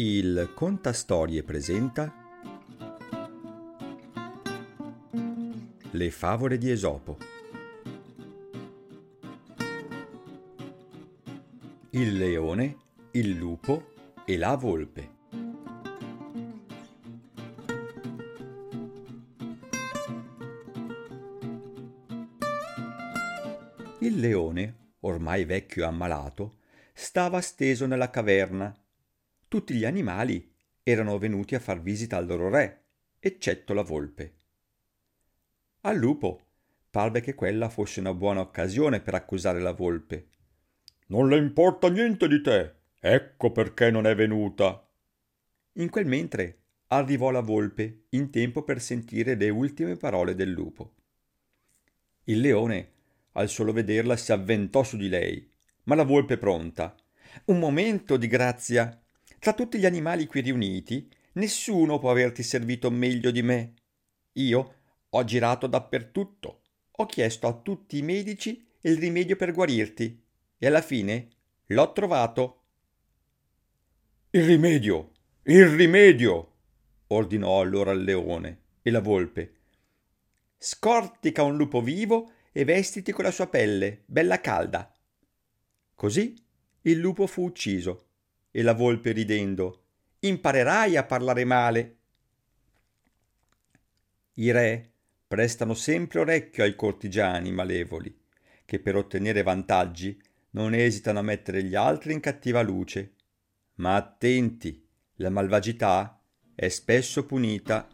Il Contastorie presenta Le favole di Esopo. Il leone, il lupo e la volpe. Il leone, ormai vecchio e ammalato, stava steso nella caverna tutti gli animali erano venuti a far visita al loro re, eccetto la volpe. Al lupo parve che quella fosse una buona occasione per accusare la volpe. Non le importa niente di te, ecco perché non è venuta. In quel mentre arrivò la volpe in tempo per sentire le ultime parole del lupo. Il leone, al solo vederla, si avventò su di lei, ma la volpe pronta. Un momento di grazia, tra tutti gli animali qui riuniti, nessuno può averti servito meglio di me. Io ho girato dappertutto, ho chiesto a tutti i medici il rimedio per guarirti e alla fine l'ho trovato. Il rimedio, il rimedio, ordinò allora il leone e la volpe. Scortica un lupo vivo e vestiti con la sua pelle, bella calda. Così il lupo fu ucciso e la volpe ridendo imparerai a parlare male. I re prestano sempre orecchio ai cortigiani malevoli, che per ottenere vantaggi non esitano a mettere gli altri in cattiva luce. Ma attenti, la malvagità è spesso punita